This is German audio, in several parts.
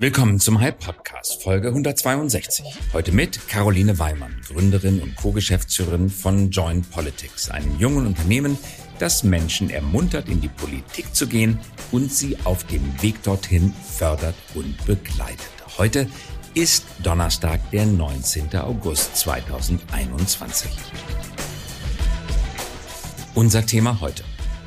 Willkommen zum Hype Podcast, Folge 162. Heute mit Caroline Weimann, Gründerin und Co-Geschäftsführerin von Join Politics, einem jungen Unternehmen, das Menschen ermuntert, in die Politik zu gehen und sie auf dem Weg dorthin fördert und begleitet. Heute ist Donnerstag, der 19. August 2021. Unser Thema heute.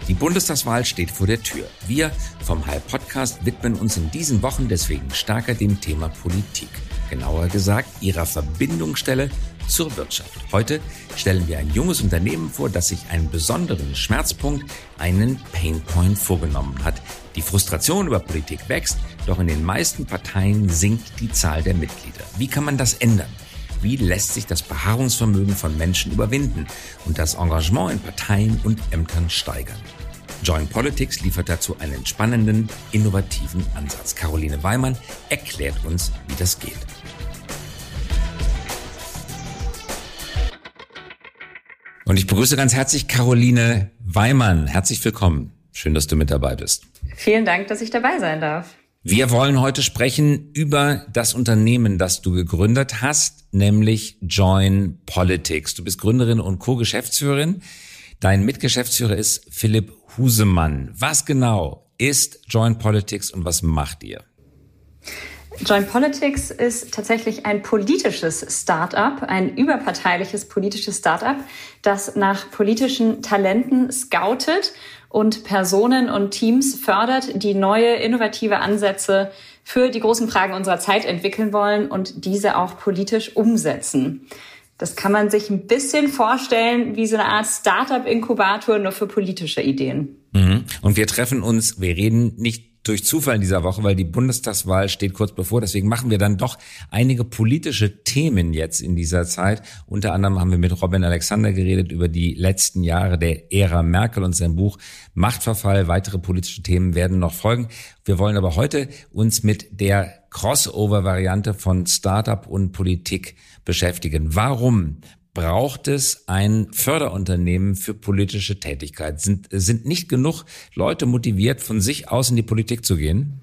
Die Bundestagswahl steht vor der Tür. Wir vom High Podcast widmen uns in diesen Wochen deswegen stärker dem Thema Politik. Genauer gesagt, ihrer Verbindungsstelle zur Wirtschaft. Heute stellen wir ein junges Unternehmen vor, das sich einen besonderen Schmerzpunkt, einen Painpoint vorgenommen hat. Die Frustration über Politik wächst, doch in den meisten Parteien sinkt die Zahl der Mitglieder. Wie kann man das ändern? Wie lässt sich das Beharrungsvermögen von Menschen überwinden und das Engagement in Parteien und Ämtern steigern? Join Politics liefert dazu einen spannenden, innovativen Ansatz. Caroline Weimann erklärt uns, wie das geht. Und ich begrüße ganz herzlich Caroline Weimann. Herzlich willkommen. Schön, dass du mit dabei bist. Vielen Dank, dass ich dabei sein darf. Wir wollen heute sprechen über das Unternehmen, das du gegründet hast, nämlich Join Politics. Du bist Gründerin und Co-Geschäftsführerin. Dein Mitgeschäftsführer ist Philipp Husemann. Was genau ist Join Politics und was macht ihr? Join Politics ist tatsächlich ein politisches Start-up, ein überparteiliches politisches Start-up, das nach politischen Talenten scoutet und Personen und Teams fördert, die neue, innovative Ansätze für die großen Fragen unserer Zeit entwickeln wollen und diese auch politisch umsetzen. Das kann man sich ein bisschen vorstellen wie so eine Art Startup-Inkubator nur für politische Ideen. Mhm. Und wir treffen uns, wir reden nicht durch Zufall in dieser Woche, weil die Bundestagswahl steht kurz bevor. Deswegen machen wir dann doch einige politische Themen jetzt in dieser Zeit. Unter anderem haben wir mit Robin Alexander geredet über die letzten Jahre der Ära Merkel und sein Buch Machtverfall. Weitere politische Themen werden noch folgen. Wir wollen aber heute uns mit der Crossover-Variante von Startup und Politik beschäftigen. Warum braucht es ein Förderunternehmen für politische Tätigkeit? Sind, sind nicht genug Leute motiviert, von sich aus in die Politik zu gehen?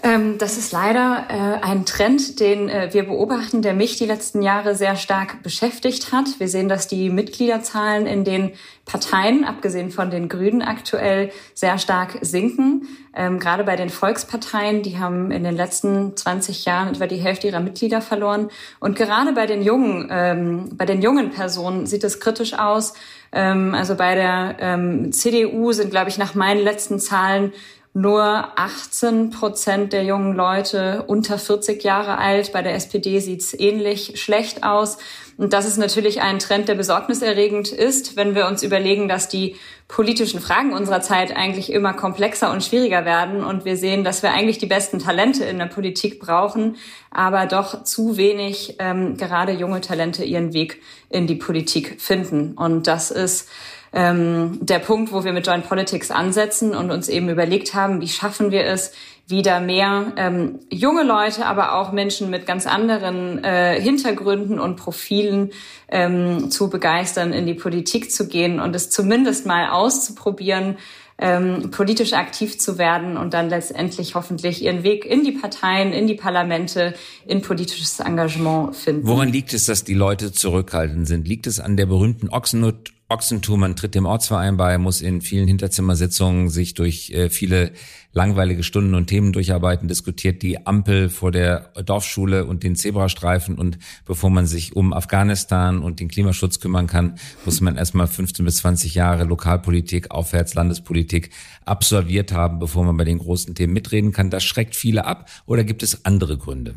Ähm, das ist leider äh, ein Trend, den äh, wir beobachten, der mich die letzten Jahre sehr stark beschäftigt hat. Wir sehen, dass die Mitgliederzahlen in den Parteien, abgesehen von den Grünen aktuell, sehr stark sinken. Ähm, gerade bei den Volksparteien, die haben in den letzten 20 Jahren etwa die Hälfte ihrer Mitglieder verloren. Und gerade bei den jungen, ähm, bei den jungen Personen sieht es kritisch aus. also bei der CDU sind, glaube ich, nach meinen letzten Zahlen nur 18 Prozent der jungen Leute unter 40 Jahre alt. Bei der SPD sieht's ähnlich schlecht aus. Und das ist natürlich ein Trend, der besorgniserregend ist, wenn wir uns überlegen, dass die politischen Fragen unserer Zeit eigentlich immer komplexer und schwieriger werden. Und wir sehen, dass wir eigentlich die besten Talente in der Politik brauchen, aber doch zu wenig ähm, gerade junge Talente ihren Weg in die Politik finden. Und das ist ähm, der Punkt, wo wir mit Joint Politics ansetzen und uns eben überlegt haben, wie schaffen wir es, wieder mehr ähm, junge Leute, aber auch Menschen mit ganz anderen äh, Hintergründen und Profilen ähm, zu begeistern, in die Politik zu gehen und es zumindest mal auszuprobieren, ähm, politisch aktiv zu werden und dann letztendlich hoffentlich ihren Weg in die Parteien, in die Parlamente, in politisches Engagement finden. Woran liegt es, dass die Leute zurückhaltend sind? Liegt es an der berühmten Ochsenut Ochsentum, man tritt dem Ortsverein bei, muss in vielen Hinterzimmersitzungen sich durch äh, viele langweilige Stunden und Themen durcharbeiten, diskutiert die Ampel vor der Dorfschule und den Zebrastreifen und bevor man sich um Afghanistan und den Klimaschutz kümmern kann, muss man erstmal 15 bis 20 Jahre Lokalpolitik, aufwärts Landespolitik absolviert haben, bevor man bei den großen Themen mitreden kann. Das schreckt viele ab oder gibt es andere Gründe?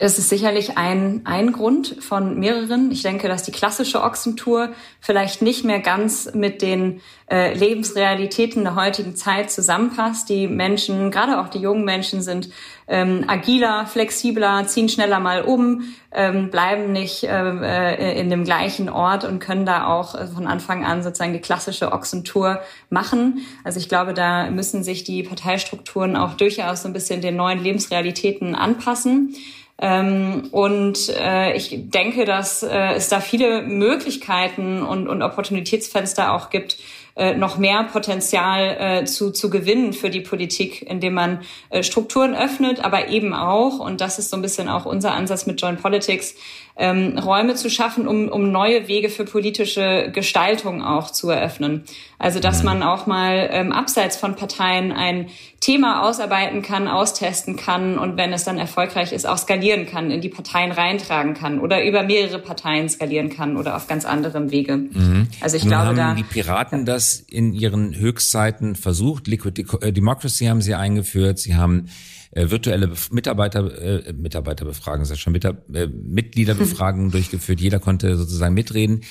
Es ist sicherlich ein, ein Grund von mehreren. Ich denke, dass die klassische Ochsentour vielleicht nicht mehr ganz mit den äh, Lebensrealitäten der heutigen Zeit zusammenpasst. Die Menschen, gerade auch die jungen Menschen, sind ähm, agiler, flexibler, ziehen schneller mal um, ähm, bleiben nicht äh, äh in dem gleichen Ort und können da auch von Anfang an sozusagen die klassische Ochsentour machen. Also ich glaube, da müssen sich die Parteistrukturen auch durchaus so ein bisschen den neuen Lebensrealitäten anpassen. Ähm, und äh, ich denke, dass äh, es da viele Möglichkeiten und, und Opportunitätsfenster auch gibt, äh, noch mehr Potenzial äh, zu, zu gewinnen für die Politik, indem man äh, Strukturen öffnet, aber eben auch, und das ist so ein bisschen auch unser Ansatz mit Joint Politics, ähm, Räume zu schaffen, um, um neue Wege für politische Gestaltung auch zu eröffnen. Also dass mhm. man auch mal ähm, abseits von Parteien ein Thema ausarbeiten kann, austesten kann und wenn es dann erfolgreich ist, auch skalieren kann, in die Parteien reintragen kann oder über mehrere Parteien skalieren kann oder auf ganz anderem Wege. Mhm. Also ich Nun glaube, haben da die Piraten das in ihren Höchstzeiten versucht. Liquid äh, Democracy haben sie eingeführt. Sie haben äh, virtuelle Mitarbeiter, äh, Mitarbeiterbefragung, ist das schon, Mitar äh, Mitgliederbefragungen durchgeführt. Jeder konnte sozusagen mitreden.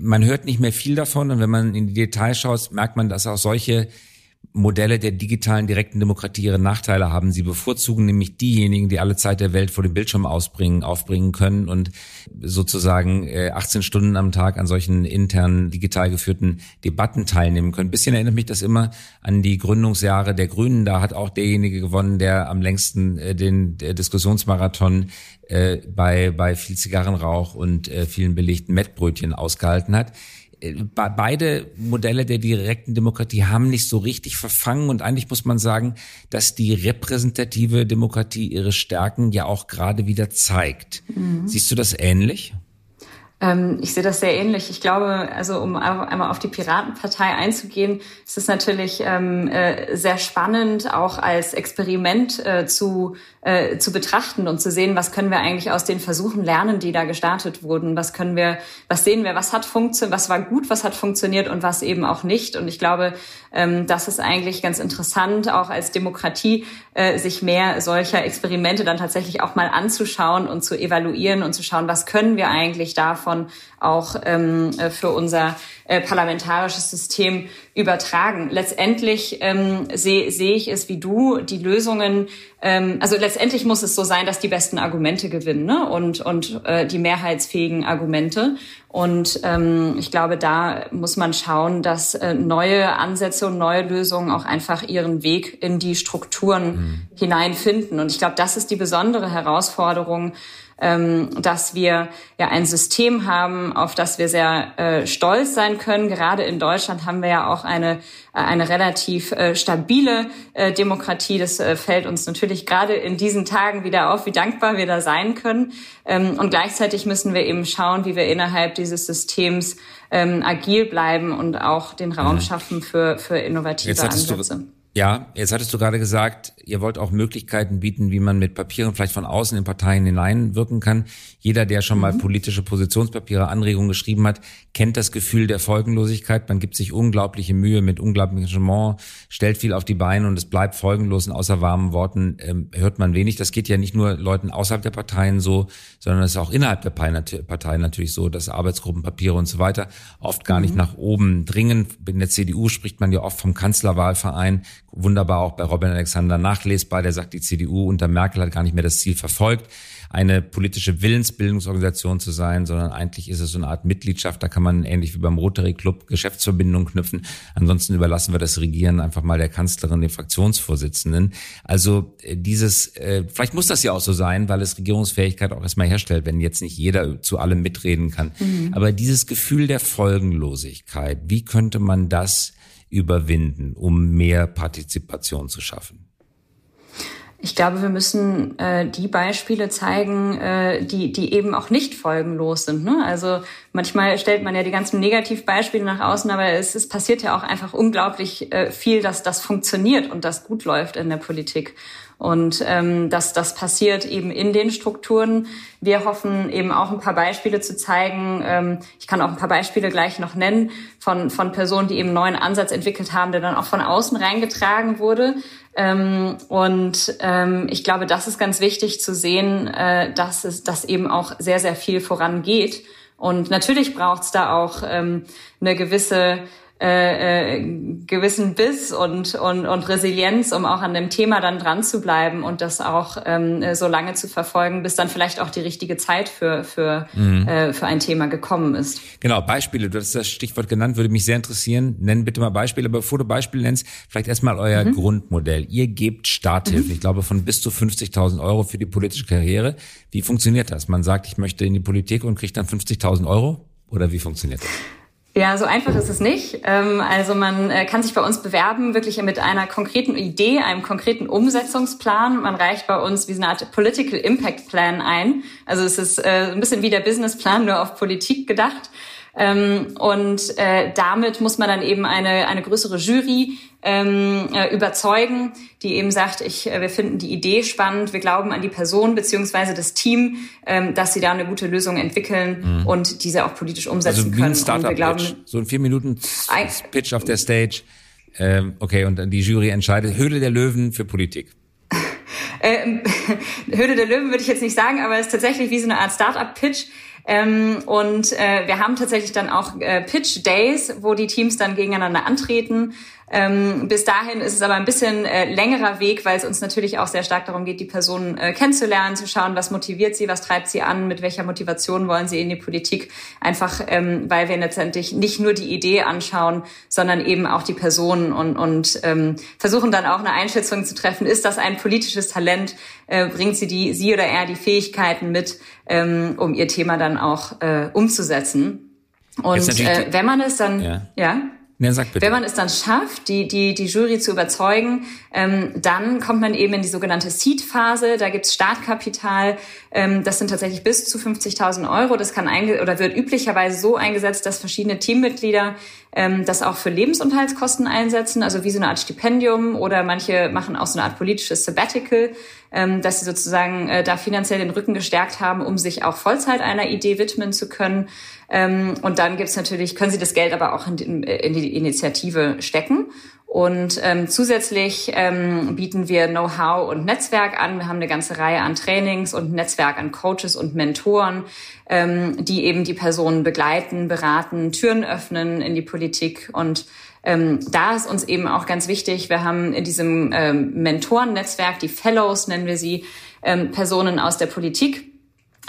Man hört nicht mehr viel davon und wenn man in die Details schaut, merkt man, dass auch solche Modelle der digitalen direkten Demokratie ihre Nachteile haben. Sie bevorzugen nämlich diejenigen, die alle Zeit der Welt vor dem Bildschirm ausbringen, aufbringen können und sozusagen 18 äh, Stunden am Tag an solchen internen digital geführten Debatten teilnehmen können. Ein bisschen erinnert mich das immer an die Gründungsjahre der Grünen. Da hat auch derjenige gewonnen, der am längsten äh, den Diskussionsmarathon äh, bei, bei viel Zigarrenrauch und vielen belegten Mettbrötchen ausgehalten hat beide Modelle der direkten Demokratie haben nicht so richtig verfangen und eigentlich muss man sagen, dass die repräsentative Demokratie ihre Stärken ja auch gerade wieder zeigt. Mhm. Siehst du das ähnlich? Ähm, ich sehe das sehr ähnlich. Ich glaube, also um einmal auf die Piratenpartei einzugehen, ist es natürlich ähm, äh, sehr spannend, auch als Experiment äh, zu, äh, zu betrachten und zu sehen, was können wir eigentlich aus den Versuchen lernen, die da gestartet wurden. Was können wir, was sehen wir, was hat funktioniert, was war gut, was hat funktioniert und was eben auch nicht. Und ich glaube, ähm, das ist eigentlich ganz interessant, auch als Demokratie, äh, sich mehr solcher Experimente dann tatsächlich auch mal anzuschauen und zu evaluieren und zu schauen, was können wir eigentlich davon auch ähm, äh, für unser äh, parlamentarisches System übertragen. Letztendlich ähm, sehe seh ich es wie du, die Lösungen, ähm, also letztendlich muss es so sein, dass die besten Argumente gewinnen ne? und, und äh, die mehrheitsfähigen Argumente. Und ähm, ich glaube, da muss man schauen, dass äh, neue Ansätze und neue Lösungen auch einfach ihren Weg in die Strukturen mhm. hineinfinden. Und ich glaube, das ist die besondere Herausforderung, ähm, dass wir ja ein System haben, auf das wir sehr äh, stolz sein können. Gerade in Deutschland haben wir ja auch eine, äh, eine relativ äh, stabile äh, Demokratie. Das äh, fällt uns natürlich gerade in diesen Tagen wieder auf, wie dankbar wir da sein können. Ähm, und gleichzeitig müssen wir eben schauen, wie wir innerhalb dieses Systems ähm, agil bleiben und auch den Raum schaffen für, für innovative Ansätze. Du ja, jetzt hattest du gerade gesagt, ihr wollt auch Möglichkeiten bieten, wie man mit Papieren vielleicht von außen in Parteien hineinwirken kann. Jeder, der schon mhm. mal politische Positionspapiere, Anregungen geschrieben hat, kennt das Gefühl der Folgenlosigkeit. Man gibt sich unglaubliche Mühe mit unglaublichem Engagement, stellt viel auf die Beine und es bleibt folgenlos und außer warmen Worten ähm, hört man wenig. Das geht ja nicht nur Leuten außerhalb der Parteien so, sondern es ist auch innerhalb der Parteien natürlich so, dass Arbeitsgruppenpapiere und so weiter oft gar mhm. nicht nach oben dringen. In der CDU spricht man ja oft vom Kanzlerwahlverein wunderbar auch bei Robin Alexander nachlesbar, der sagt, die CDU unter Merkel hat gar nicht mehr das Ziel verfolgt, eine politische Willensbildungsorganisation zu sein, sondern eigentlich ist es so eine Art Mitgliedschaft, da kann man ähnlich wie beim Rotary Club Geschäftsverbindungen knüpfen. Ansonsten überlassen wir das Regieren einfach mal der Kanzlerin, dem Fraktionsvorsitzenden. Also äh, dieses, äh, vielleicht muss das ja auch so sein, weil es Regierungsfähigkeit auch erstmal herstellt, wenn jetzt nicht jeder zu allem mitreden kann. Mhm. Aber dieses Gefühl der Folgenlosigkeit, wie könnte man das überwinden, um mehr Partizipation zu schaffen? Ich glaube, wir müssen äh, die Beispiele zeigen, äh, die, die eben auch nicht folgenlos sind. Ne? Also manchmal stellt man ja die ganzen Negativbeispiele nach außen, aber es, es passiert ja auch einfach unglaublich äh, viel, dass das funktioniert und das gut läuft in der Politik. Und ähm, dass das passiert eben in den Strukturen. Wir hoffen eben auch ein paar Beispiele zu zeigen. Ähm, ich kann auch ein paar Beispiele gleich noch nennen von, von Personen, die eben einen neuen Ansatz entwickelt haben, der dann auch von außen reingetragen wurde. Ähm, und ähm, ich glaube, das ist ganz wichtig zu sehen, äh, dass es dass eben auch sehr, sehr viel vorangeht. Und natürlich braucht es da auch ähm, eine gewisse äh, äh, gewissen Biss und, und, und Resilienz, um auch an dem Thema dann dran zu bleiben und das auch ähm, so lange zu verfolgen, bis dann vielleicht auch die richtige Zeit für, für, mhm. äh, für ein Thema gekommen ist. Genau, Beispiele, du hast das Stichwort genannt, würde mich sehr interessieren. Nenn bitte mal Beispiele, aber bevor du Beispiele nennst, vielleicht erstmal euer mhm. Grundmodell. Ihr gebt Starthilfen, mhm. ich glaube von bis zu 50.000 Euro für die politische Karriere. Wie funktioniert das? Man sagt, ich möchte in die Politik und kriegt dann 50.000 Euro? Oder wie funktioniert das? Ja, so einfach ist es nicht. Ähm, also man äh, kann sich bei uns bewerben, wirklich mit einer konkreten Idee, einem konkreten Umsetzungsplan. Man reicht bei uns wie eine Art Political Impact Plan ein. Also es ist äh, ein bisschen wie der Businessplan, nur auf Politik gedacht. Ähm, und äh, damit muss man dann eben eine, eine größere Jury ähm, äh, überzeugen, die eben sagt, ich, äh, wir finden die Idee spannend, wir glauben an die Person beziehungsweise das Team, ähm, dass sie da eine gute Lösung entwickeln mhm. und diese auch politisch umsetzen also wie können. Ein Startup -Pitch. Glauben, so ein vier Minuten Pitch auf der Stage. Ähm, okay, und dann die Jury entscheidet. Höhle der Löwen für Politik. Ähm, Höhle der Löwen würde ich jetzt nicht sagen, aber es ist tatsächlich wie so eine Art Startup-Pitch. Ähm, und äh, wir haben tatsächlich dann auch äh, Pitch Days, wo die Teams dann gegeneinander antreten. Ähm, bis dahin ist es aber ein bisschen äh, längerer Weg, weil es uns natürlich auch sehr stark darum geht, die Person äh, kennenzulernen, zu schauen, was motiviert sie, was treibt sie an, mit welcher Motivation wollen sie in die Politik. Einfach, ähm, weil wir letztendlich nicht nur die Idee anschauen, sondern eben auch die Person und, und ähm, versuchen dann auch eine Einschätzung zu treffen. Ist das ein politisches Talent? Äh, bringt sie die, sie oder er die Fähigkeiten mit, ähm, um ihr Thema dann auch äh, umzusetzen? Und äh, wenn man es dann, ja. ja? Ja, sag bitte. Wenn man es dann schafft, die, die, die Jury zu überzeugen, ähm, dann kommt man eben in die sogenannte Seed-Phase. Da gibt's Startkapital. Ähm, das sind tatsächlich bis zu 50.000 Euro. Das kann einge oder wird üblicherweise so eingesetzt, dass verschiedene Teammitglieder ähm, das auch für Lebensunterhaltskosten einsetzen, also wie so eine Art Stipendium oder manche machen auch so eine Art politisches Sabbatical, ähm, dass sie sozusagen äh, da finanziell den Rücken gestärkt haben, um sich auch Vollzeit einer Idee widmen zu können. Ähm, und dann gibt's natürlich, können Sie das Geld aber auch in die, in die Initiative stecken. Und ähm, zusätzlich ähm, bieten wir Know-how und Netzwerk an. Wir haben eine ganze Reihe an Trainings und Netzwerk an Coaches und Mentoren, ähm, die eben die Personen begleiten, beraten, Türen öffnen in die Politik. Und ähm, da ist uns eben auch ganz wichtig, wir haben in diesem ähm, Mentorennetzwerk, die Fellows nennen wir sie, ähm, Personen aus der Politik,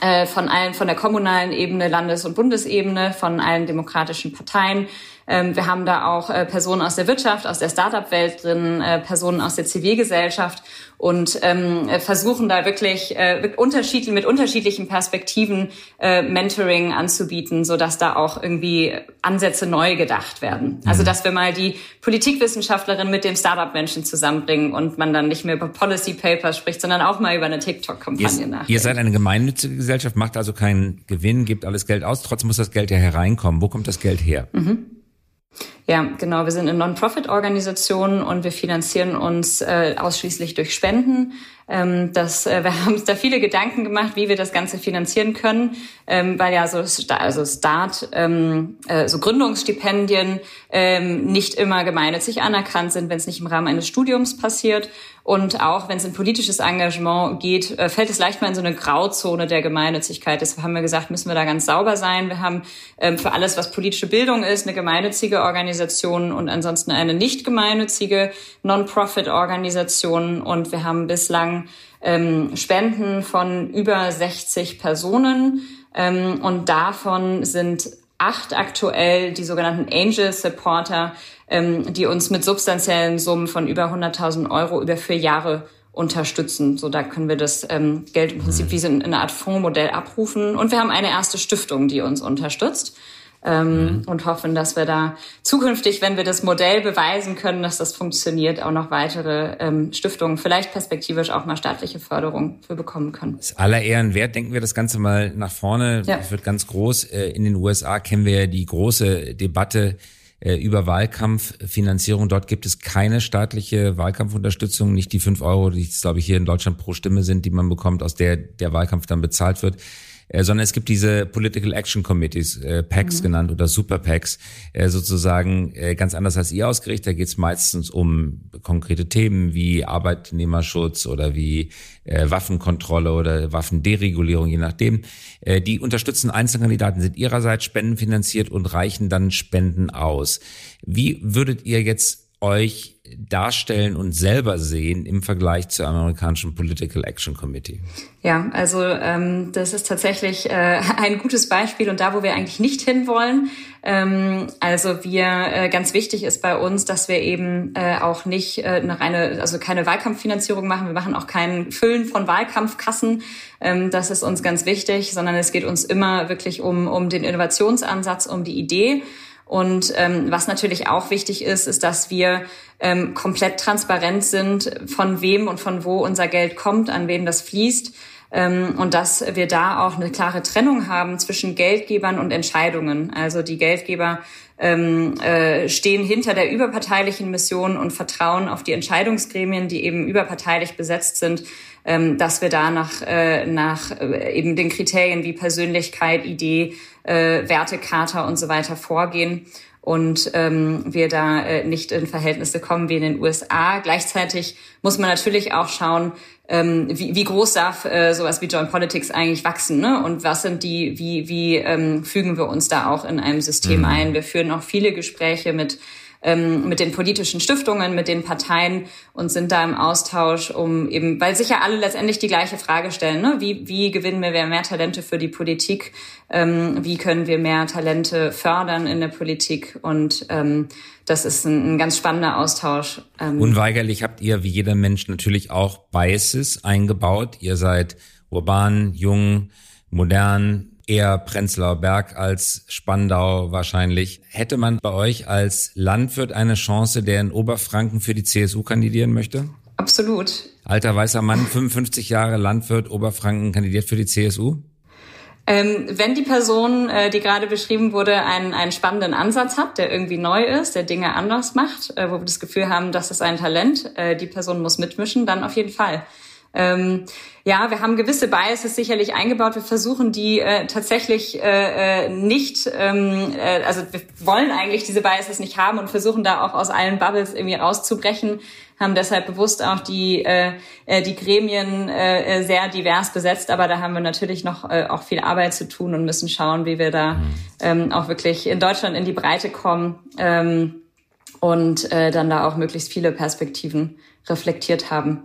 äh, von allen, von der kommunalen Ebene, Landes- und Bundesebene, von allen demokratischen Parteien. Ähm, wir haben da auch äh, Personen aus der Wirtschaft, aus der Start-up-Welt drin, äh, Personen aus der Zivilgesellschaft und ähm, versuchen da wirklich äh, mit, unterschiedlich, mit unterschiedlichen Perspektiven Mentoring anzubieten, so dass da auch irgendwie Ansätze neu gedacht werden. Also mhm. dass wir mal die Politikwissenschaftlerin mit dem Startup-Menschen zusammenbringen und man dann nicht mehr über Policy Papers spricht, sondern auch mal über eine TikTok-Kampagne nach. Ihr seid eine gemeinnützige Gesellschaft, macht also keinen Gewinn, gibt alles Geld aus, trotzdem muss das Geld ja hereinkommen. Wo kommt das Geld her? Mhm. Ja, genau. Wir sind eine Non-Profit-Organisation und wir finanzieren uns äh, ausschließlich durch Spenden. Ähm, das, äh, wir haben uns da viele Gedanken gemacht, wie wir das Ganze finanzieren können, ähm, weil ja so also Start, ähm, äh, so Gründungsstipendien ähm, nicht immer gemeinnützig anerkannt sind, wenn es nicht im Rahmen eines Studiums passiert. Und auch wenn es in politisches Engagement geht, äh, fällt es leicht mal in so eine Grauzone der Gemeinnützigkeit. Deshalb haben wir gesagt, müssen wir da ganz sauber sein. Wir haben ähm, für alles, was politische Bildung ist, eine gemeinnützige Organisation und ansonsten eine nicht gemeinnützige Non-Profit-Organisation. Und wir haben bislang ähm, Spenden von über 60 Personen. Ähm, und davon sind acht aktuell die sogenannten Angel Supporter, ähm, die uns mit substanziellen Summen von über 100.000 Euro über vier Jahre unterstützen. So, da können wir das ähm, Geld im Prinzip wie so in eine Art Fondsmodell abrufen. Und wir haben eine erste Stiftung, die uns unterstützt ähm, mhm. und hoffen, dass wir da zukünftig, wenn wir das Modell beweisen können, dass das funktioniert, auch noch weitere ähm, Stiftungen, vielleicht perspektivisch auch mal staatliche Förderung für bekommen können. Das aller Ehren wert. Denken wir das Ganze mal nach vorne. Ja. Das wird ganz groß. Äh, in den USA kennen wir ja die große Debatte äh, über Wahlkampffinanzierung. Dort gibt es keine staatliche Wahlkampfunterstützung, nicht die fünf Euro, die es, glaube ich, hier in Deutschland pro Stimme sind, die man bekommt, aus der der Wahlkampf dann bezahlt wird äh, sondern es gibt diese Political Action Committees, äh, PACs mhm. genannt oder Super PACs, äh, sozusagen äh, ganz anders als ihr ausgerichtet. Da geht es meistens um konkrete Themen wie Arbeitnehmerschutz oder wie äh, Waffenkontrolle oder Waffenderegulierung, je nachdem. Äh, die unterstützen Einzelkandidaten, sind ihrerseits spendenfinanziert und reichen dann Spenden aus. Wie würdet ihr jetzt euch darstellen und selber sehen im Vergleich zur amerikanischen Political Action Committee? Ja, also ähm, das ist tatsächlich äh, ein gutes Beispiel und da, wo wir eigentlich nicht hinwollen. Ähm, also wir äh, ganz wichtig ist bei uns, dass wir eben äh, auch nicht äh, eine reine, also keine Wahlkampffinanzierung machen. Wir machen auch kein Füllen von Wahlkampfkassen. Ähm, das ist uns ganz wichtig, sondern es geht uns immer wirklich um um den Innovationsansatz, um die Idee. Und ähm, was natürlich auch wichtig ist, ist, dass wir ähm, komplett transparent sind, von wem und von wo unser Geld kommt, an wen das fließt. Ähm, und dass wir da auch eine klare Trennung haben zwischen Geldgebern und Entscheidungen. Also die Geldgeber ähm, äh, stehen hinter der überparteilichen Mission und vertrauen auf die Entscheidungsgremien, die eben überparteilich besetzt sind, ähm, dass wir da nach, äh, nach äh, eben den Kriterien wie Persönlichkeit, Idee, äh, Wertekarte und so weiter vorgehen und ähm, wir da äh, nicht in Verhältnisse kommen wie in den USA. Gleichzeitig muss man natürlich auch schauen, ähm, wie, wie groß darf äh, sowas wie Joint Politics eigentlich wachsen, ne? Und was sind die, wie, wie ähm, fügen wir uns da auch in einem System mhm. ein? Wir führen auch viele Gespräche mit ähm, mit den politischen Stiftungen, mit den Parteien und sind da im Austausch, um eben, weil sich ja alle letztendlich die gleiche Frage stellen, ne? wie, wie gewinnen wir mehr Talente für die Politik, ähm, wie können wir mehr Talente fördern in der Politik und ähm, das ist ein, ein ganz spannender Austausch. Ähm. Unweigerlich habt ihr, wie jeder Mensch, natürlich auch Biases eingebaut. Ihr seid urban, jung, modern, eher Prenzlauer Berg als Spandau wahrscheinlich. Hätte man bei euch als Landwirt eine Chance, der in Oberfranken für die CSU kandidieren möchte? Absolut. Alter weißer Mann, 55 Jahre Landwirt, Oberfranken, kandidiert für die CSU? Ähm, wenn die Person, äh, die gerade beschrieben wurde, einen, einen spannenden Ansatz hat, der irgendwie neu ist, der Dinge anders macht, äh, wo wir das Gefühl haben, das ist ein Talent, äh, die Person muss mitmischen, dann auf jeden Fall. Ähm, ja, wir haben gewisse Biases sicherlich eingebaut. Wir versuchen die äh, tatsächlich äh, äh, nicht, ähm, äh, also wir wollen eigentlich diese Biases nicht haben und versuchen da auch aus allen Bubbles irgendwie rauszubrechen, haben deshalb bewusst auch die, äh, äh die Gremien äh, sehr divers besetzt, aber da haben wir natürlich noch äh, auch viel Arbeit zu tun und müssen schauen, wie wir da mhm. ähm, auch wirklich in Deutschland in die Breite kommen ähm, und äh, dann da auch möglichst viele Perspektiven reflektiert haben.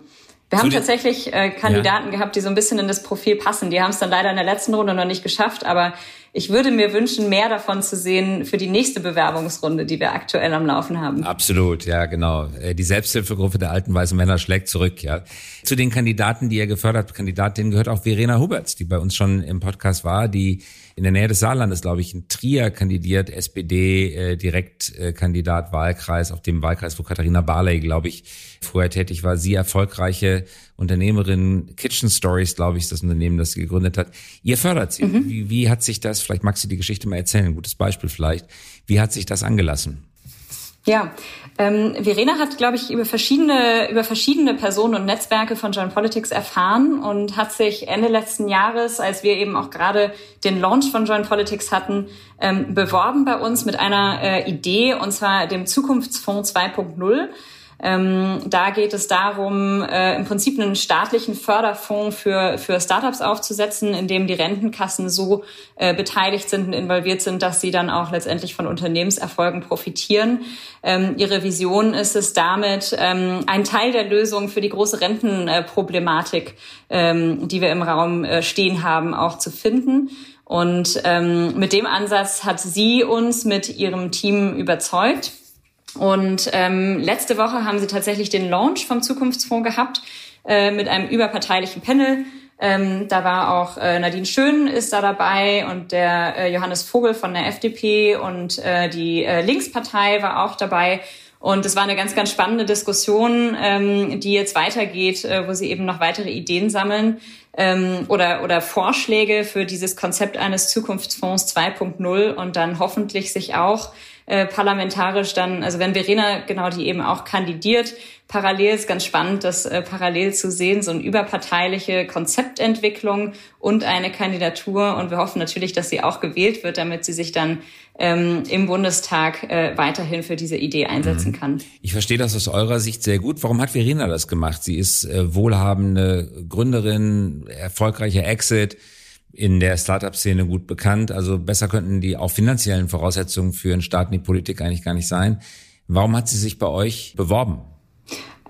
Wir haben tatsächlich äh, Kandidaten ja. gehabt, die so ein bisschen in das Profil passen. Die haben es dann leider in der letzten Runde noch nicht geschafft, aber ich würde mir wünschen, mehr davon zu sehen für die nächste Bewerbungsrunde, die wir aktuell am Laufen haben. Absolut, ja, genau. Äh, die Selbsthilfegruppe der alten weißen Männer schlägt zurück, ja. Zu den Kandidaten, die ihr gefördert habt, Kandidatinnen gehört auch Verena Huberts, die bei uns schon im Podcast war, die in der Nähe des Saarlandes, glaube ich, in Trier kandidiert, SPD, äh, Direktkandidat äh, Wahlkreis, auf dem Wahlkreis, wo Katharina Barley, glaube ich, vorher tätig war. Sie erfolgreiche Unternehmerin, Kitchen Stories, glaube ich, ist das Unternehmen, das sie gegründet hat. Ihr fördert sie. Mhm. Wie, wie hat sich das, vielleicht magst du die Geschichte mal erzählen, ein gutes Beispiel vielleicht. Wie hat sich das angelassen? Ja, ähm, Verena hat, glaube ich, über verschiedene, über verschiedene Personen und Netzwerke von John Politics erfahren und hat sich Ende letzten Jahres, als wir eben auch gerade den Launch von Join Politics hatten, ähm, beworben bei uns mit einer äh, Idee, und zwar dem Zukunftsfonds 2.0. Ähm, da geht es darum, äh, im Prinzip einen staatlichen Förderfonds für, für Startups aufzusetzen, in dem die Rentenkassen so äh, beteiligt sind und involviert sind, dass sie dann auch letztendlich von Unternehmenserfolgen profitieren. Ähm, ihre Vision ist es damit, ähm, einen Teil der Lösung für die große Rentenproblematik, ähm, die wir im Raum äh, stehen haben, auch zu finden. Und ähm, mit dem Ansatz hat sie uns mit ihrem Team überzeugt. Und ähm, letzte Woche haben sie tatsächlich den Launch vom Zukunftsfonds gehabt äh, mit einem überparteilichen Panel. Ähm, da war auch äh, Nadine Schön ist da dabei und der äh, Johannes Vogel von der FDP und äh, die äh, Linkspartei war auch dabei. Und es war eine ganz, ganz spannende Diskussion, ähm, die jetzt weitergeht, äh, wo sie eben noch weitere Ideen sammeln ähm, oder, oder Vorschläge für dieses Konzept eines Zukunftsfonds 2.0 und dann hoffentlich sich auch äh, parlamentarisch dann, also wenn Verena genau die eben auch kandidiert, parallel ist ganz spannend, das äh, parallel zu sehen, so eine überparteiliche Konzeptentwicklung und eine Kandidatur. Und wir hoffen natürlich, dass sie auch gewählt wird, damit sie sich dann ähm, im Bundestag äh, weiterhin für diese Idee einsetzen mhm. kann. Ich verstehe das aus eurer Sicht sehr gut. Warum hat Verena das gemacht? Sie ist äh, wohlhabende Gründerin, erfolgreicher Exit in der Startup-Szene gut bekannt. Also besser könnten die auch finanziellen Voraussetzungen für einen Start in die Politik eigentlich gar nicht sein. Warum hat sie sich bei euch beworben?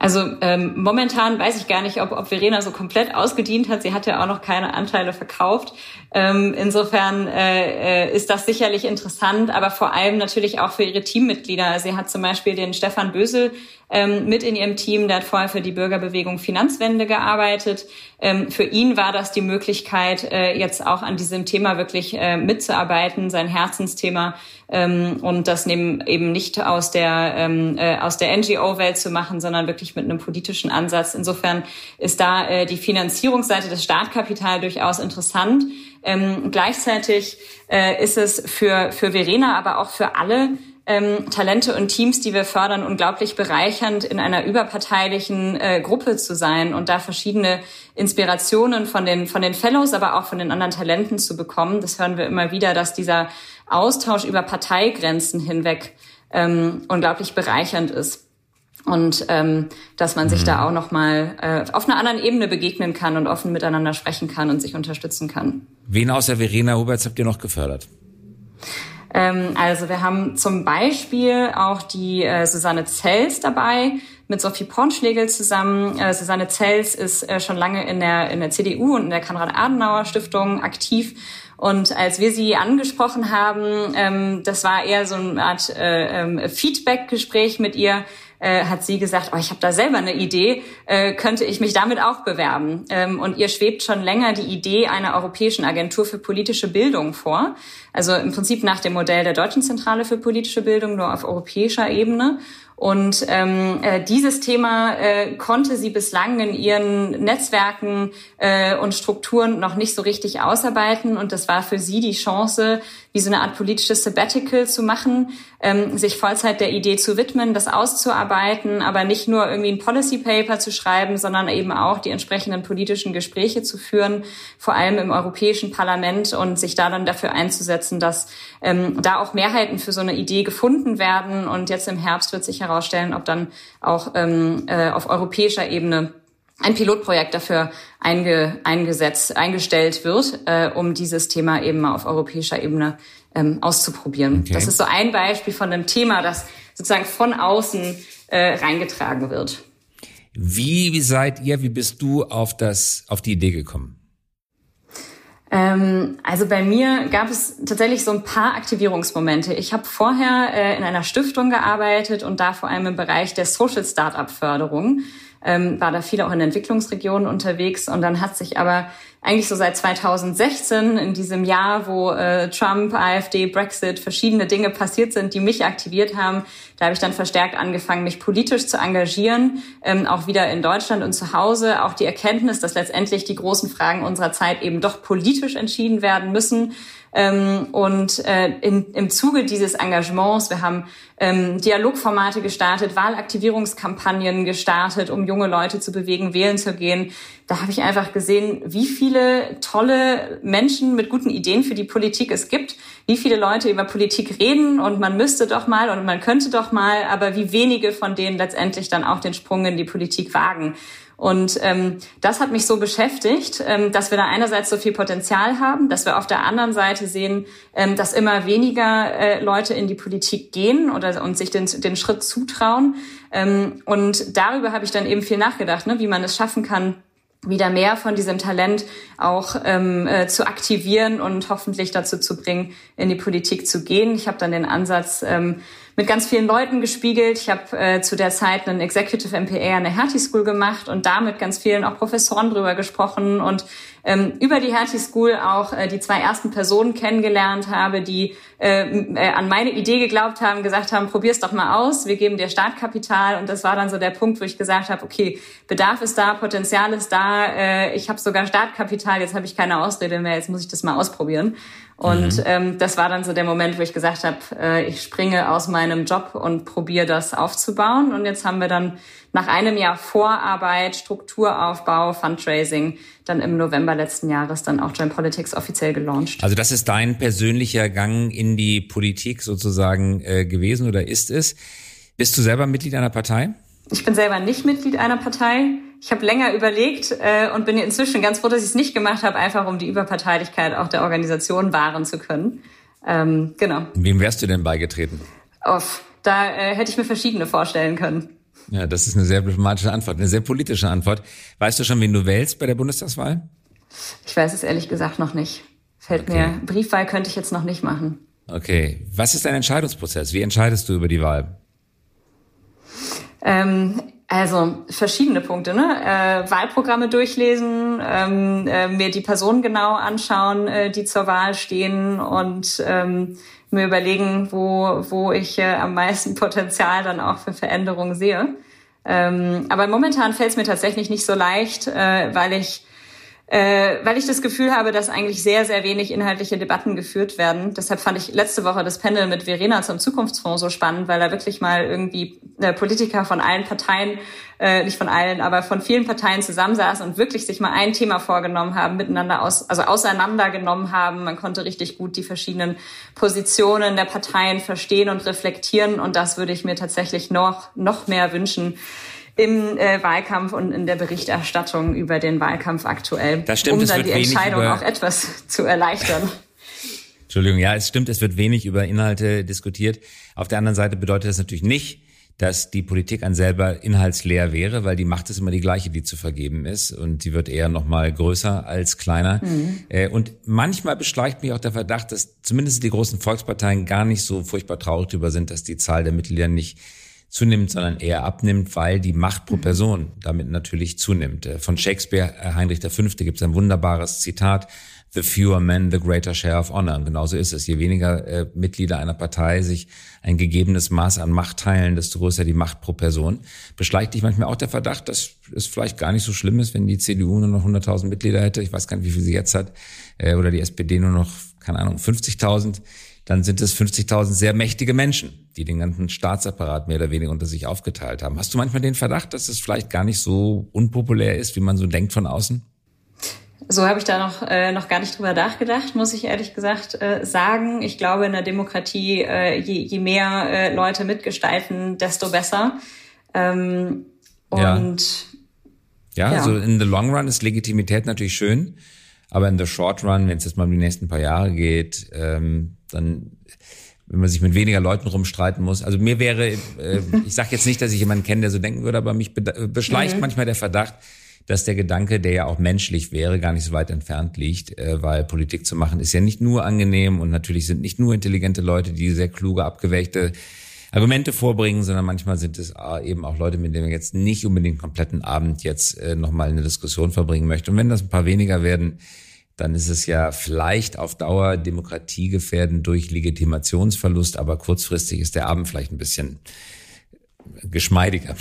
Also ähm, momentan weiß ich gar nicht, ob, ob Verena so komplett ausgedient hat. Sie hat ja auch noch keine Anteile verkauft. Ähm, insofern äh, äh, ist das sicherlich interessant, aber vor allem natürlich auch für ihre Teammitglieder. Sie hat zum Beispiel den Stefan Bösel ähm, mit in ihrem Team. Der hat vorher für die Bürgerbewegung Finanzwende gearbeitet. Ähm, für ihn war das die Möglichkeit, äh, jetzt auch an diesem Thema wirklich äh, mitzuarbeiten, sein Herzensthema ähm, und das neben, eben nicht aus der ähm, äh, aus der NGO-Welt zu machen, sondern wirklich mit einem politischen Ansatz. Insofern ist da äh, die Finanzierungsseite des Startkapital durchaus interessant. Ähm, gleichzeitig äh, ist es für für Verena, aber auch für alle ähm, Talente und Teams, die wir fördern, unglaublich bereichernd in einer überparteilichen äh, Gruppe zu sein und da verschiedene Inspirationen von den, von den Fellows, aber auch von den anderen Talenten zu bekommen. Das hören wir immer wieder, dass dieser Austausch über Parteigrenzen hinweg ähm, unglaublich bereichernd ist. Und ähm, dass man sich mhm. da auch nochmal äh, auf einer anderen Ebene begegnen kann und offen miteinander sprechen kann und sich unterstützen kann. Wen außer Verena Huberts habt ihr noch gefördert? Ähm, also wir haben zum Beispiel auch die äh, Susanne Zels dabei mit Sophie Pornschlegel zusammen. Äh, Susanne Zels ist äh, schon lange in der, in der CDU und in der Konrad-Adenauer-Stiftung aktiv. Und als wir sie angesprochen haben, ähm, das war eher so eine Art äh, ähm, Feedback-Gespräch mit ihr, äh, hat sie gesagt, oh, ich habe da selber eine Idee, äh, könnte ich mich damit auch bewerben? Ähm, und ihr schwebt schon länger die Idee einer europäischen Agentur für politische Bildung vor. Also im Prinzip nach dem Modell der Deutschen Zentrale für politische Bildung, nur auf europäischer Ebene. Und ähm, äh, dieses Thema äh, konnte sie bislang in ihren Netzwerken äh, und Strukturen noch nicht so richtig ausarbeiten. Und das war für sie die Chance, wie so eine Art politisches Sabbatical zu machen, ähm, sich Vollzeit der Idee zu widmen, das auszuarbeiten, aber nicht nur irgendwie ein Policy Paper zu schreiben, sondern eben auch die entsprechenden politischen Gespräche zu führen, vor allem im Europäischen Parlament und sich da dann dafür einzusetzen, dass ähm, da auch Mehrheiten für so eine Idee gefunden werden. Und jetzt im Herbst wird sich herausstellen, ob dann auch ähm, äh, auf europäischer Ebene ein Pilotprojekt dafür einge, eingesetzt, eingestellt wird, äh, um dieses Thema eben mal auf europäischer Ebene ähm, auszuprobieren. Okay. Das ist so ein Beispiel von einem Thema, das sozusagen von außen äh, reingetragen wird. Wie, wie seid ihr, wie bist du auf das, auf die Idee gekommen? Ähm, also bei mir gab es tatsächlich so ein paar Aktivierungsmomente. Ich habe vorher äh, in einer Stiftung gearbeitet und da vor allem im Bereich der Social Startup Förderung ähm, war da viel auch in Entwicklungsregionen unterwegs und dann hat sich aber eigentlich so seit 2016 in diesem Jahr, wo äh, Trump, AfD, Brexit, verschiedene Dinge passiert sind, die mich aktiviert haben, da habe ich dann verstärkt angefangen, mich politisch zu engagieren, ähm, auch wieder in Deutschland und zu Hause. Auch die Erkenntnis, dass letztendlich die großen Fragen unserer Zeit eben doch politisch entschieden werden müssen ähm, und äh, in, im Zuge dieses Engagements, wir haben ähm, Dialogformate gestartet, Wahlaktivierungskampagnen gestartet, um junge Leute zu bewegen, wählen zu gehen. Da habe ich einfach gesehen, wie viele tolle Menschen mit guten Ideen für die Politik es gibt, wie viele Leute über Politik reden und man müsste doch mal und man könnte doch mal, aber wie wenige von denen letztendlich dann auch den Sprung in die Politik wagen. Und ähm, das hat mich so beschäftigt, ähm, dass wir da einerseits so viel Potenzial haben, dass wir auf der anderen Seite sehen, ähm, dass immer weniger äh, Leute in die Politik gehen oder und sich den, den Schritt zutrauen. Ähm, und darüber habe ich dann eben viel nachgedacht, ne, wie man es schaffen kann, wieder mehr von diesem Talent auch ähm, äh, zu aktivieren und hoffentlich dazu zu bringen, in die Politik zu gehen. Ich habe dann den Ansatz ähm, mit ganz vielen Leuten gespiegelt. Ich habe äh, zu der Zeit einen Executive MPA an der Hertie School gemacht und da mit ganz vielen auch Professoren drüber gesprochen und ähm, über die Hertie School auch äh, die zwei ersten Personen kennengelernt habe, die äh, äh, an meine Idee geglaubt haben, gesagt haben, probier's doch mal aus, wir geben dir Startkapital und das war dann so der Punkt, wo ich gesagt habe, okay, Bedarf ist da, Potenzial ist da, äh, ich habe sogar Startkapital, jetzt habe ich keine Ausrede mehr, jetzt muss ich das mal ausprobieren. Und mhm. ähm, das war dann so der Moment, wo ich gesagt habe, äh, ich springe aus meinem Job und probiere das aufzubauen. Und jetzt haben wir dann nach einem Jahr Vorarbeit, Strukturaufbau, Fundraising dann im November letzten Jahres dann auch Joint Politics offiziell gelauncht. Also das ist dein persönlicher Gang in die Politik sozusagen äh, gewesen oder ist es? Bist du selber Mitglied einer Partei? Ich bin selber nicht Mitglied einer Partei. Ich habe länger überlegt äh, und bin inzwischen ganz froh, dass ich es nicht gemacht habe, einfach um die Überparteilichkeit auch der Organisation wahren zu können. Ähm, genau. Wem wärst du denn beigetreten? Off. Da äh, hätte ich mir verschiedene vorstellen können. Ja, das ist eine sehr diplomatische Antwort, eine sehr politische Antwort. Weißt du schon, wen du wählst bei der Bundestagswahl? Ich weiß es ehrlich gesagt noch nicht. Fällt okay. mir, Briefwahl könnte ich jetzt noch nicht machen. Okay. Was ist dein Entscheidungsprozess? Wie entscheidest du über die Wahl? Ähm, also verschiedene Punkte, ne? Äh, Wahlprogramme durchlesen, ähm, äh, mir die Personen genau anschauen, äh, die zur Wahl stehen und ähm, mir überlegen, wo, wo ich äh, am meisten Potenzial dann auch für Veränderungen sehe. Ähm, aber momentan fällt es mir tatsächlich nicht so leicht, äh, weil ich äh, weil ich das Gefühl habe, dass eigentlich sehr, sehr wenig inhaltliche Debatten geführt werden. Deshalb fand ich letzte Woche das Panel mit Verena zum Zukunftsfonds so spannend, weil da wirklich mal irgendwie äh, Politiker von allen Parteien, äh, nicht von allen, aber von vielen Parteien zusammensaßen und wirklich sich mal ein Thema vorgenommen haben, miteinander aus, also auseinandergenommen haben. Man konnte richtig gut die verschiedenen Positionen der Parteien verstehen und reflektieren und das würde ich mir tatsächlich noch, noch mehr wünschen im äh, Wahlkampf und in der Berichterstattung über den Wahlkampf aktuell, das stimmt, um dann die Entscheidung auch etwas zu erleichtern. Entschuldigung, ja, es stimmt, es wird wenig über Inhalte diskutiert. Auf der anderen Seite bedeutet das natürlich nicht, dass die Politik an selber inhaltsleer wäre, weil die Macht ist immer die gleiche, die zu vergeben ist und die wird eher noch mal größer als kleiner. Mhm. Äh, und manchmal beschleicht mich auch der Verdacht, dass zumindest die großen Volksparteien gar nicht so furchtbar traurig darüber sind, dass die Zahl der Mitglieder nicht zunimmt, sondern eher abnimmt, weil die Macht pro Person damit natürlich zunimmt. Äh, von Shakespeare, äh, Heinrich V. gibt es ein wunderbares Zitat, The fewer men, the greater share of honor. Und genauso ist es. Je weniger äh, Mitglieder einer Partei sich ein gegebenes Maß an Macht teilen, desto größer die Macht pro Person. Beschleicht dich manchmal auch der Verdacht, dass es vielleicht gar nicht so schlimm ist, wenn die CDU nur noch 100.000 Mitglieder hätte. Ich weiß gar nicht, wie viel sie jetzt hat. Äh, oder die SPD nur noch, keine Ahnung, 50.000 dann sind es 50.000 sehr mächtige Menschen, die den ganzen Staatsapparat mehr oder weniger unter sich aufgeteilt haben. Hast du manchmal den Verdacht, dass es vielleicht gar nicht so unpopulär ist, wie man so denkt von außen? So habe ich da noch, äh, noch gar nicht drüber nachgedacht, muss ich ehrlich gesagt äh, sagen. Ich glaube, in der Demokratie, äh, je, je mehr äh, Leute mitgestalten, desto besser. Ähm, und ja. ja, ja, also in the long run ist Legitimität natürlich schön, aber in the short run, wenn es jetzt mal um die nächsten paar Jahre geht, ähm, dann wenn man sich mit weniger Leuten rumstreiten muss. Also mir wäre, äh, ich sage jetzt nicht, dass ich jemanden kenne, der so denken würde, aber mich beschleicht mhm. manchmal der Verdacht, dass der Gedanke, der ja auch menschlich wäre, gar nicht so weit entfernt liegt, äh, weil Politik zu machen ist ja nicht nur angenehm und natürlich sind nicht nur intelligente Leute, die sehr kluge, abgewägte Argumente vorbringen, sondern manchmal sind es äh, eben auch Leute, mit denen man jetzt nicht unbedingt kompletten Abend jetzt äh, nochmal eine Diskussion verbringen möchte. Und wenn das ein paar weniger werden, dann ist es ja vielleicht auf Dauer Demokratie gefährden durch Legitimationsverlust, aber kurzfristig ist der Abend vielleicht ein bisschen geschmeidiger.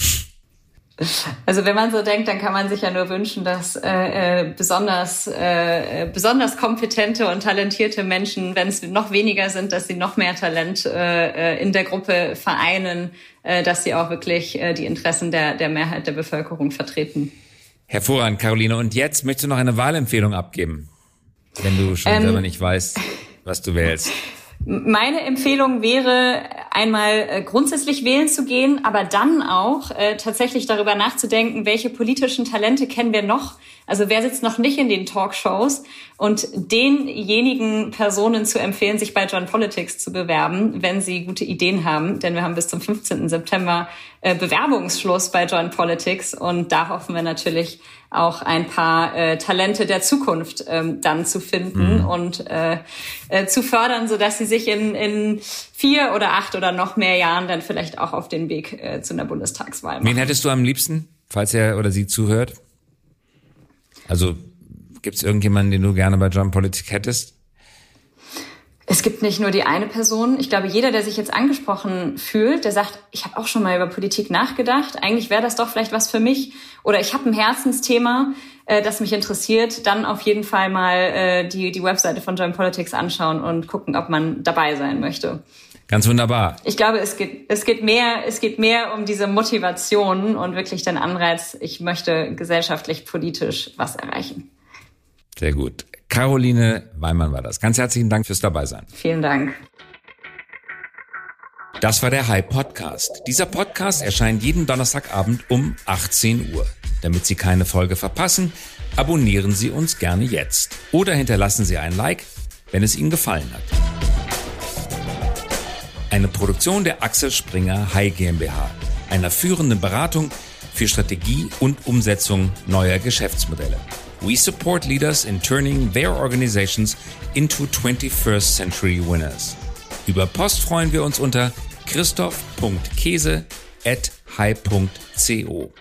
Also wenn man so denkt, dann kann man sich ja nur wünschen, dass äh, äh besonders äh, besonders kompetente und talentierte Menschen, wenn es noch weniger sind, dass sie noch mehr Talent äh, äh, in der Gruppe vereinen, äh, dass sie auch wirklich äh, die Interessen der der Mehrheit der Bevölkerung vertreten. Hervorragend, Caroline. Und jetzt möchtest du noch eine Wahlempfehlung abgeben? wenn du schon ähm, selber nicht weißt, was du wählst? Meine Empfehlung wäre, einmal äh, grundsätzlich wählen zu gehen, aber dann auch äh, tatsächlich darüber nachzudenken, welche politischen Talente kennen wir noch. Also wer sitzt noch nicht in den Talkshows und denjenigen Personen zu empfehlen, sich bei John Politics zu bewerben, wenn sie gute Ideen haben. Denn wir haben bis zum 15. September äh, Bewerbungsschluss bei John Politics und da hoffen wir natürlich auch ein paar äh, Talente der Zukunft ähm, dann zu finden mhm. und äh, äh, zu fördern, so dass sie sich in, in vier oder acht oder noch mehr Jahren dann vielleicht auch auf den Weg äh, zu einer Bundestagswahl machen. Wen hättest du am liebsten, falls er oder sie zuhört? Also gibt es irgendjemanden, den du gerne bei John Politik hättest? Es gibt nicht nur die eine Person. Ich glaube, jeder, der sich jetzt angesprochen fühlt, der sagt, ich habe auch schon mal über Politik nachgedacht. Eigentlich wäre das doch vielleicht was für mich. Oder ich habe ein Herzensthema, äh, das mich interessiert. Dann auf jeden Fall mal äh, die, die Webseite von Join Politics anschauen und gucken, ob man dabei sein möchte. Ganz wunderbar. Ich glaube, es geht, es geht mehr, es geht mehr um diese Motivation und wirklich den Anreiz, ich möchte gesellschaftlich, politisch was erreichen. Sehr gut. Caroline Weimann war das. Ganz herzlichen Dank fürs Dabeisein. Vielen Dank. Das war der High Podcast. Dieser Podcast erscheint jeden Donnerstagabend um 18 Uhr. Damit Sie keine Folge verpassen, abonnieren Sie uns gerne jetzt oder hinterlassen Sie ein Like, wenn es Ihnen gefallen hat. Eine Produktion der Axel Springer High GmbH, einer führenden Beratung für Strategie und Umsetzung neuer Geschäftsmodelle. We support leaders in turning their organizations into 21st century winners. Über Post freuen wir uns unter christoph.käse at hi.co.